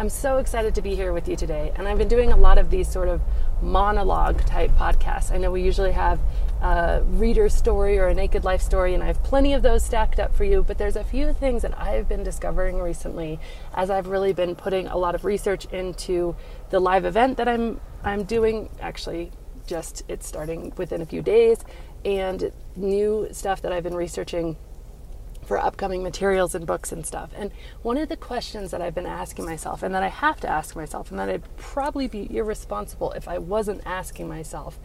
I'm so excited to be here with you today, and I've been doing a lot of these sort of monologue type podcasts. I know we usually have a reader's story or a naked life story, and I have plenty of those stacked up for you. But there's a few things that I've been discovering recently as I've really been putting a lot of research into the live event that I'm I'm doing. Actually, just it's starting within a few days, and new stuff that I've been researching for upcoming materials and books and stuff. And one of the questions that I've been asking myself, and that I have to ask myself, and that I'd probably be irresponsible if I wasn't asking myself,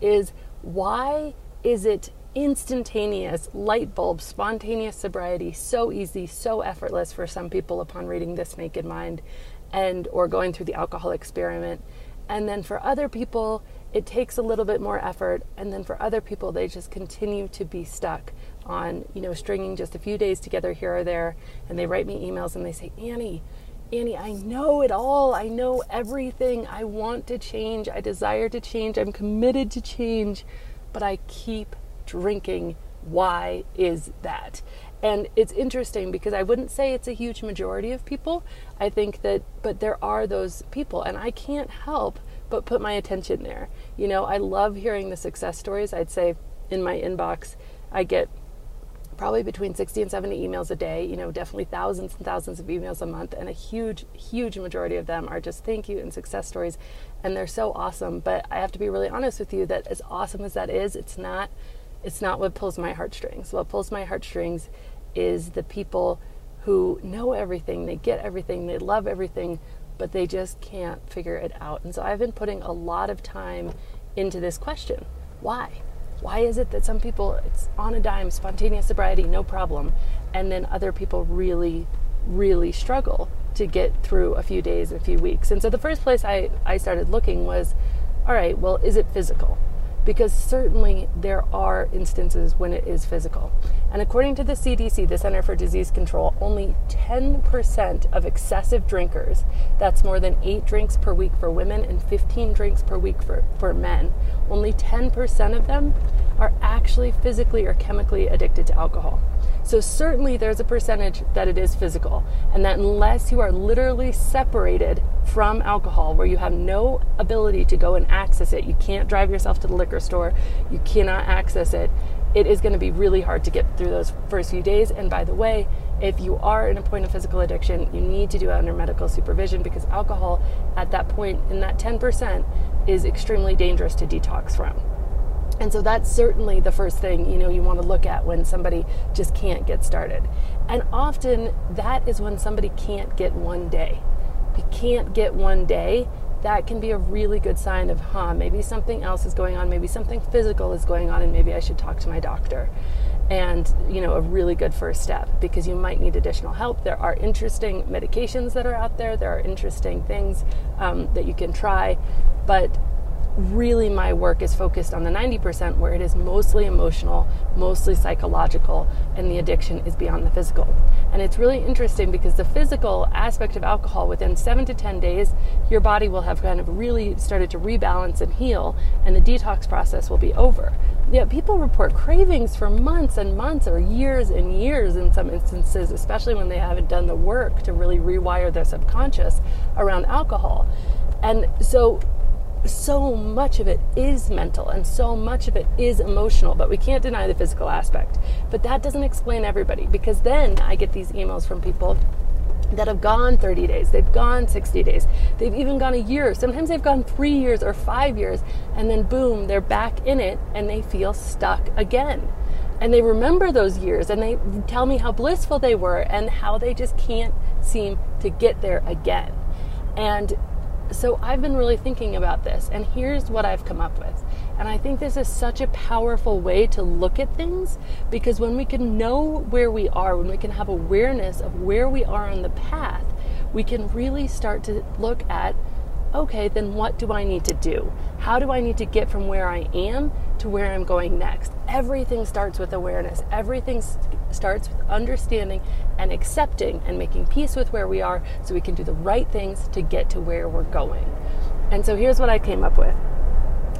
is why is it instantaneous light bulb spontaneous sobriety so easy so effortless for some people upon reading this naked mind and or going through the alcohol experiment and then for other people it takes a little bit more effort and then for other people they just continue to be stuck on you know stringing just a few days together here or there and they write me emails and they say annie annie i know it all i know everything i want to change i desire to change i'm committed to change but i keep drinking why is that and it's interesting because I wouldn't say it's a huge majority of people. I think that, but there are those people, and I can't help but put my attention there. You know, I love hearing the success stories. I'd say in my inbox, I get probably between 60 and 70 emails a day, you know, definitely thousands and thousands of emails a month. And a huge, huge majority of them are just thank you and success stories. And they're so awesome. But I have to be really honest with you that as awesome as that is, it's not, it's not what pulls my heartstrings. What pulls my heartstrings is the people who know everything, they get everything, they love everything, but they just can't figure it out. And so I've been putting a lot of time into this question. Why? Why is it that some people, it's on a dime, spontaneous sobriety, no problem, and then other people really, really struggle to get through a few days and a few weeks? And so the first place I, I started looking was all right, well, is it physical? Because certainly there are instances when it is physical. And according to the CDC, the Center for Disease Control, only 10% of excessive drinkers, that's more than eight drinks per week for women and 15 drinks per week for, for men, only 10% of them are actually physically or chemically addicted to alcohol. So, certainly, there's a percentage that it is physical, and that unless you are literally separated from alcohol, where you have no ability to go and access it, you can't drive yourself to the liquor store, you cannot access it, it is going to be really hard to get through those first few days. And by the way, if you are in a point of physical addiction, you need to do it under medical supervision because alcohol at that point, in that 10%, is extremely dangerous to detox from. And so that's certainly the first thing, you know, you want to look at when somebody just can't get started. And often that is when somebody can't get one day. If you can't get one day, that can be a really good sign of, huh, maybe something else is going on, maybe something physical is going on, and maybe I should talk to my doctor. And, you know, a really good first step because you might need additional help. There are interesting medications that are out there, there are interesting things um, that you can try, but really my work is focused on the 90% where it is mostly emotional, mostly psychological, and the addiction is beyond the physical. And it's really interesting because the physical aspect of alcohol, within seven to 10 days, your body will have kind of really started to rebalance and heal, and the detox process will be over. Yet people report cravings for months and months or years and years in some instances, especially when they haven't done the work to really rewire their subconscious around alcohol. And so so much of it is mental and so much of it is emotional, but we can't deny the physical aspect. But that doesn't explain everybody because then I get these emails from people that have gone 30 days, they've gone 60 days, they've even gone a year. Sometimes they've gone three years or five years, and then boom, they're back in it and they feel stuck again. And they remember those years and they tell me how blissful they were and how they just can't seem to get there again. And so I've been really thinking about this, and here's what I've come up with. And I think this is such a powerful way to look at things because when we can know where we are, when we can have awareness of where we are on the path, we can really start to look at okay, then what do I need to do? How do I need to get from where I am to where I'm going next? Everything starts with awareness. Everything starts with understanding and accepting and making peace with where we are so we can do the right things to get to where we're going. And so here's what I came up with.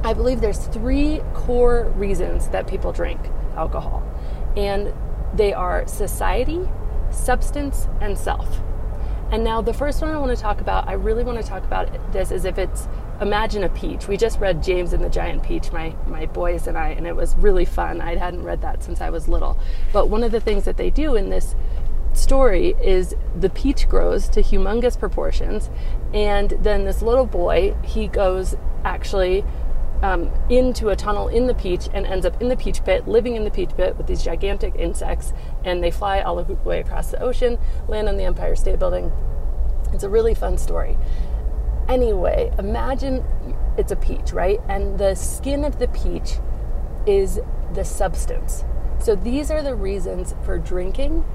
I believe there's three core reasons that people drink alcohol. And they are society, substance, and self. And now the first one I want to talk about, I really want to talk about this as if it's imagine a peach. We just read James and the Giant Peach, my my boys and I, and it was really fun. I hadn't read that since I was little. But one of the things that they do in this story is the peach grows to humongous proportions, and then this little boy, he goes actually um, into a tunnel in the peach and ends up in the peach pit, living in the peach pit with these gigantic insects. And they fly all the way across the ocean, land on the Empire State Building. It's a really fun story. Anyway, imagine it's a peach, right? And the skin of the peach is the substance. So these are the reasons for drinking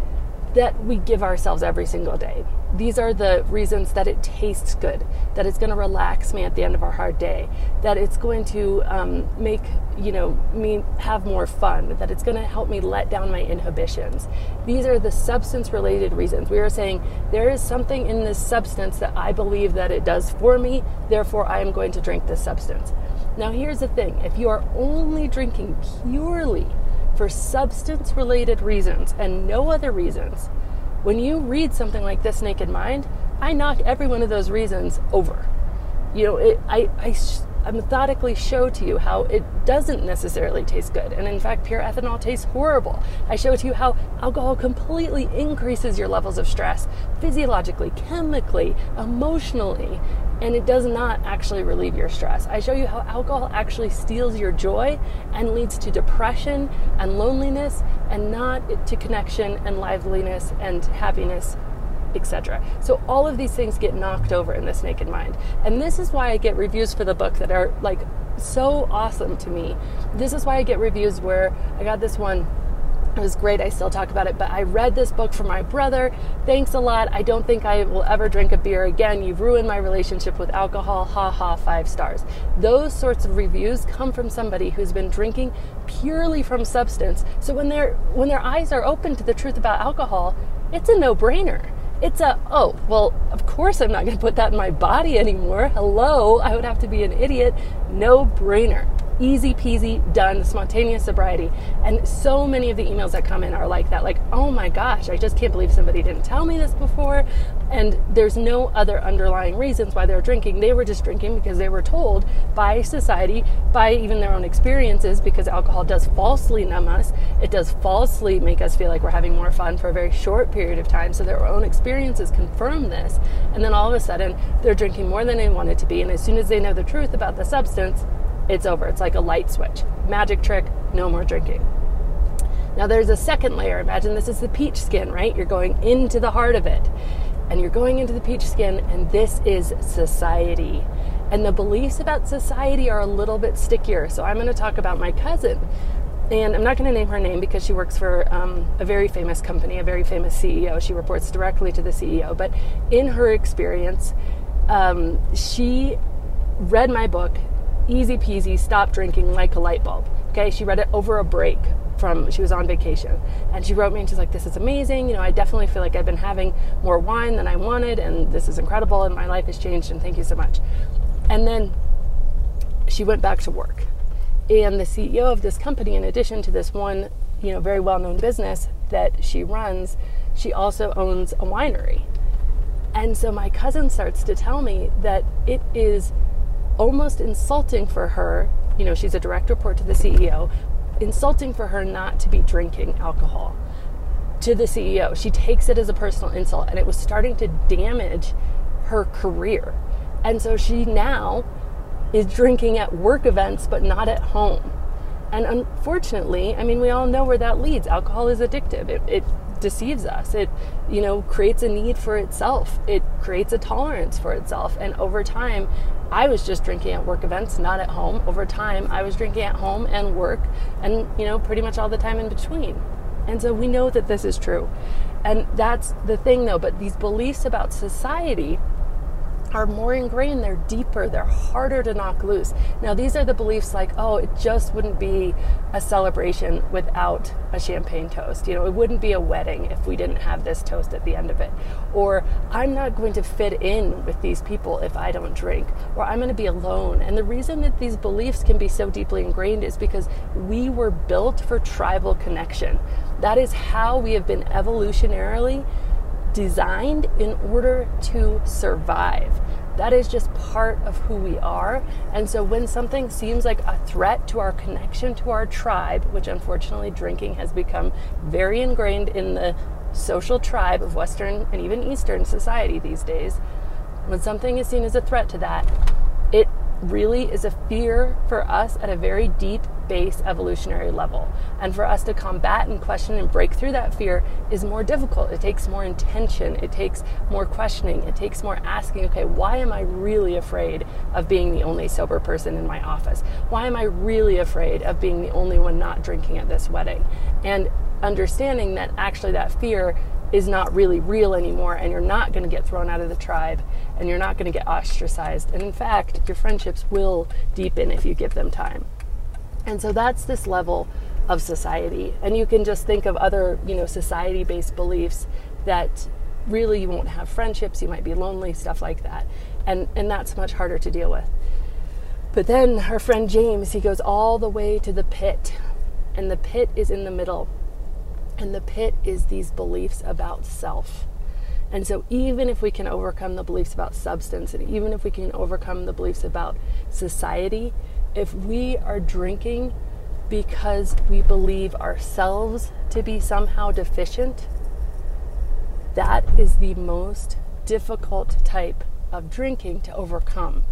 that we give ourselves every single day. These are the reasons that it tastes good, that it's going to relax me at the end of our hard day, that it's going to um, make you know me have more fun, that it's going to help me let down my inhibitions. These are the substance-related reasons. We are saying there is something in this substance that I believe that it does for me, therefore I am going to drink this substance. Now here's the thing: if you are only drinking purely for substance related reasons and no other reasons, when you read something like This Naked Mind, I knock every one of those reasons over. You know, it, I, I, I methodically show to you how it doesn't necessarily taste good. And in fact, pure ethanol tastes horrible. I show to you how alcohol completely increases your levels of stress physiologically, chemically, emotionally and it does not actually relieve your stress. I show you how alcohol actually steals your joy and leads to depression and loneliness and not to connection and liveliness and happiness etc. So all of these things get knocked over in this naked mind. And this is why I get reviews for the book that are like so awesome to me. This is why I get reviews where I got this one it was great. I still talk about it, but I read this book for my brother. Thanks a lot. I don't think I will ever drink a beer again. You've ruined my relationship with alcohol. Ha ha, five stars. Those sorts of reviews come from somebody who's been drinking purely from substance. So when their when their eyes are open to the truth about alcohol, it's a no-brainer. It's a, oh, well, of course I'm not going to put that in my body anymore. Hello, I would have to be an idiot. No brainer easy peasy, done, spontaneous sobriety. And so many of the emails that come in are like that like, oh my gosh, I just can't believe somebody didn't tell me this before. And there's no other underlying reasons why they're drinking. They were just drinking because they were told by society, by even their own experiences, because alcohol does falsely numb us. It does falsely make us feel like we're having more fun for a very short period of time. So their own experiences confirm this. And then all of a sudden, they're drinking more than they wanted to be. And as soon as they know the truth about the substance, it's over. It's like a light switch. Magic trick, no more drinking. Now there's a second layer. Imagine this is the peach skin, right? You're going into the heart of it. And you're going into the peach skin, and this is society. And the beliefs about society are a little bit stickier. So I'm going to talk about my cousin. And I'm not going to name her name because she works for um, a very famous company, a very famous CEO. She reports directly to the CEO. But in her experience, um, she read my book easy peasy, stop drinking like a light bulb. Okay, she read it over a break from she was on vacation. And she wrote me and she's like this is amazing. You know i definitely feel like i've been having more wine than i wanted and this is incredible and my life has changed and thank you so much. And then she went back to work. And the ceo of this company in addition to this one you know very well known business that she runs she also owns a winery. And so my cousin starts to tell me that it is almost insulting for her. You know, she's a direct report to the CEO, insulting for her not to be drinking alcohol to the CEO. She takes it as a personal insult, and it was starting to damage her career. And so she now is drinking at work events, but not at home. And unfortunately, I mean, we all know where that leads. Alcohol is addictive. It, it deceives us. It, you know, creates a need for itself. It creates a tolerance for itself. And over time, I was just drinking at work events, not at home. Over time, I was drinking at home and work and, you know, pretty much all the time in between. And so we know that this is true. And that's the thing though, but these beliefs about society are more ingrained, they're deeper, they're harder to knock loose. Now, these are the beliefs like, oh, it just wouldn't be a celebration without a champagne toast. You know, it wouldn't be a wedding if we didn't have this toast at the end of it. Or I'm not going to fit in with these people if I don't drink. Or I'm going to be alone. And the reason that these beliefs can be so deeply ingrained is because we were built for tribal connection. That is how we have been evolutionarily designed in order to survive. That is just part of who we are. And so when something seems like a threat to our connection to our tribe, which unfortunately drinking has become very ingrained in the social tribe of Western and even Eastern society these days, when something is seen as a threat to that, really is a fear for us at a very deep base evolutionary level. And for us to combat and question and break through that fear is more difficult. It takes more intention, it takes more questioning, it takes more asking, okay, why am I really afraid of being the only sober person in my office? Why am I really afraid of being the only one not drinking at this wedding? And understanding that actually that fear is not really real anymore and you're not going to get thrown out of the tribe and you're not going to get ostracized. And in fact, your friendships will deepen if you give them time. And so that's this level of society. And you can just think of other, you know, society based beliefs that really you won't have friendships, you might be lonely, stuff like that. And and that's much harder to deal with. But then our friend James, he goes all the way to the pit. And the pit is in the middle. And the pit is these beliefs about self. And so, even if we can overcome the beliefs about substance, and even if we can overcome the beliefs about society, if we are drinking because we believe ourselves to be somehow deficient, that is the most difficult type of drinking to overcome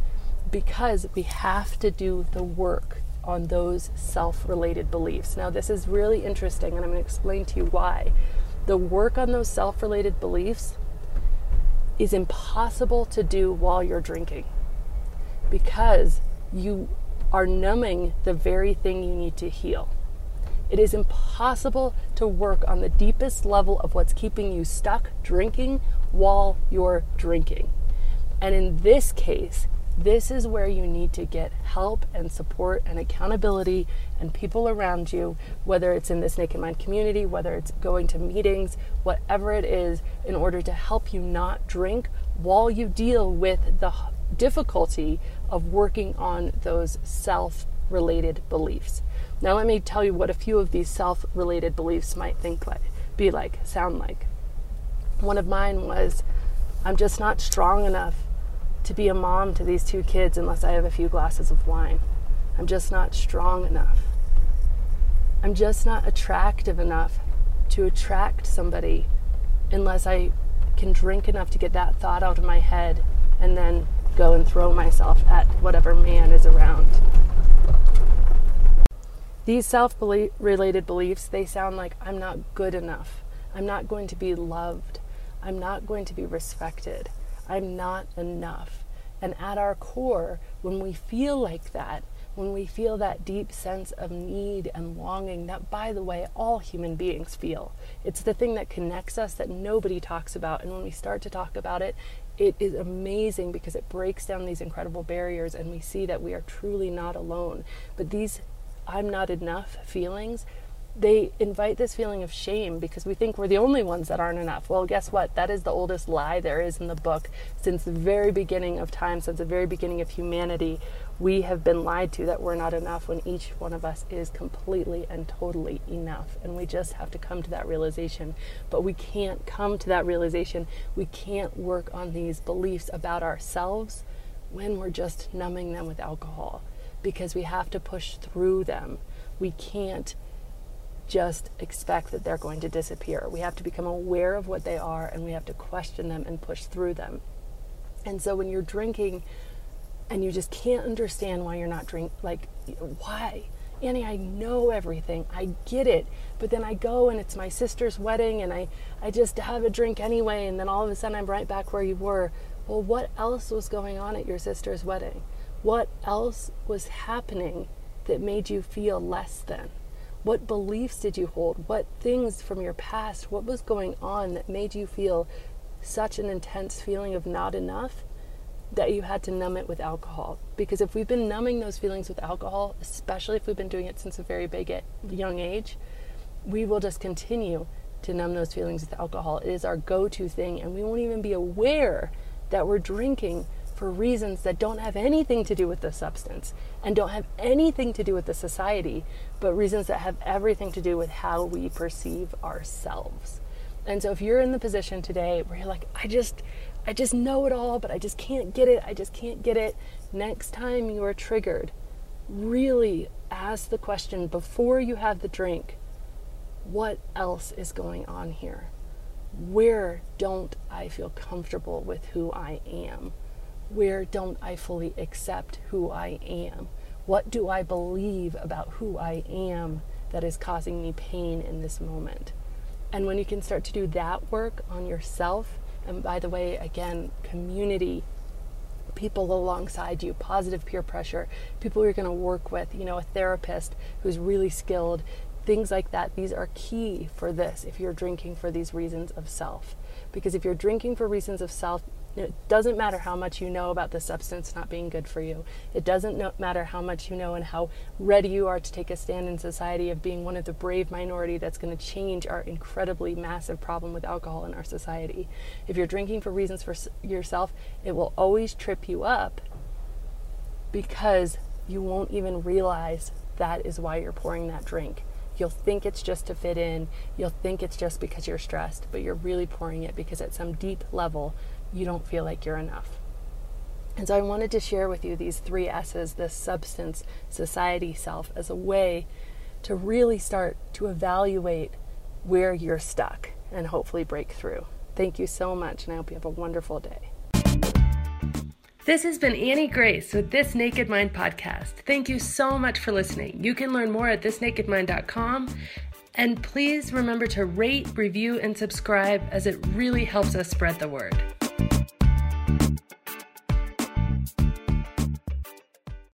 because we have to do the work on those self related beliefs. Now, this is really interesting, and I'm going to explain to you why. The work on those self related beliefs is impossible to do while you're drinking because you are numbing the very thing you need to heal. It is impossible to work on the deepest level of what's keeping you stuck drinking while you're drinking. And in this case, this is where you need to get help and support and accountability and people around you, whether it's in this Naked Mind community, whether it's going to meetings, whatever it is, in order to help you not drink while you deal with the difficulty of working on those self related beliefs. Now, let me tell you what a few of these self related beliefs might think like, be like, sound like. One of mine was, I'm just not strong enough to be a mom to these two kids unless I have a few glasses of wine. I'm just not strong enough. I'm just not attractive enough to attract somebody unless I can drink enough to get that thought out of my head and then go and throw myself at whatever man is around. These self related beliefs, they sound like I'm not good enough. I'm not going to be loved. I'm not going to be respected. I'm not enough. And at our core, when we feel like that, when we feel that deep sense of need and longing that, by the way, all human beings feel. It's the thing that connects us that nobody talks about. And when we start to talk about it, it is amazing because it breaks down these incredible barriers and we see that we are truly not alone. But these I'm not enough feelings they invite this feeling of shame because we think we're the only ones that aren't enough. Well, guess what? That is the oldest lie there is in the book. Since the very beginning of time, since the very beginning of humanity, we have been lied to that we're not enough when each one of us is completely and totally enough. And we just have to come to that realization. But we can't come to that realization. We can't work on these beliefs about ourselves when we're just numbing them with alcohol because we have to push through them. We can't just expect that they're going to disappear. We have to become aware of what they are and we have to question them and push through them. And so when you're drinking and you just can't understand why you're not drink like why? Annie, I know everything. I get it. But then I go and it's my sister's wedding and I, I just have a drink anyway and then all of a sudden I'm right back where you were. Well, what else was going on at your sister's wedding? What else was happening that made you feel less than? What beliefs did you hold? What things from your past, what was going on that made you feel such an intense feeling of not enough that you had to numb it with alcohol. Because if we've been numbing those feelings with alcohol, especially if we've been doing it since a very big young age, we will just continue to numb those feelings with alcohol. It is our go to thing, and we won't even be aware that we're drinking for reasons that don't have anything to do with the substance and don't have anything to do with the society, but reasons that have everything to do with how we perceive ourselves. And so if you're in the position today where you're like, I just, I just know it all, but I just can't get it, I just can't get it, next time you are triggered, really ask the question before you have the drink what else is going on here? Where don't I feel comfortable with who I am? Where don't I fully accept who I am? What do I believe about who I am that is causing me pain in this moment? And when you can start to do that work on yourself, and by the way, again, community, people alongside you, positive peer pressure, people you're going to work with, you know, a therapist who's really skilled, things like that. These are key for this if you're drinking for these reasons of self. Because if you're drinking for reasons of self, it doesn't matter how much you know about the substance not being good for you. It doesn't no- matter how much you know and how ready you are to take a stand in society of being one of the brave minority that's going to change our incredibly massive problem with alcohol in our society. If you're drinking for reasons for s- yourself, it will always trip you up because you won't even realize that is why you're pouring that drink. You'll think it's just to fit in. You'll think it's just because you're stressed, but you're really pouring it because at some deep level, you don't feel like you're enough. And so I wanted to share with you these three S's this substance, society, self as a way to really start to evaluate where you're stuck and hopefully break through. Thank you so much, and I hope you have a wonderful day. This has been Annie Grace with This Naked Mind podcast. Thank you so much for listening. You can learn more at thisnakedmind.com. And please remember to rate, review, and subscribe as it really helps us spread the word.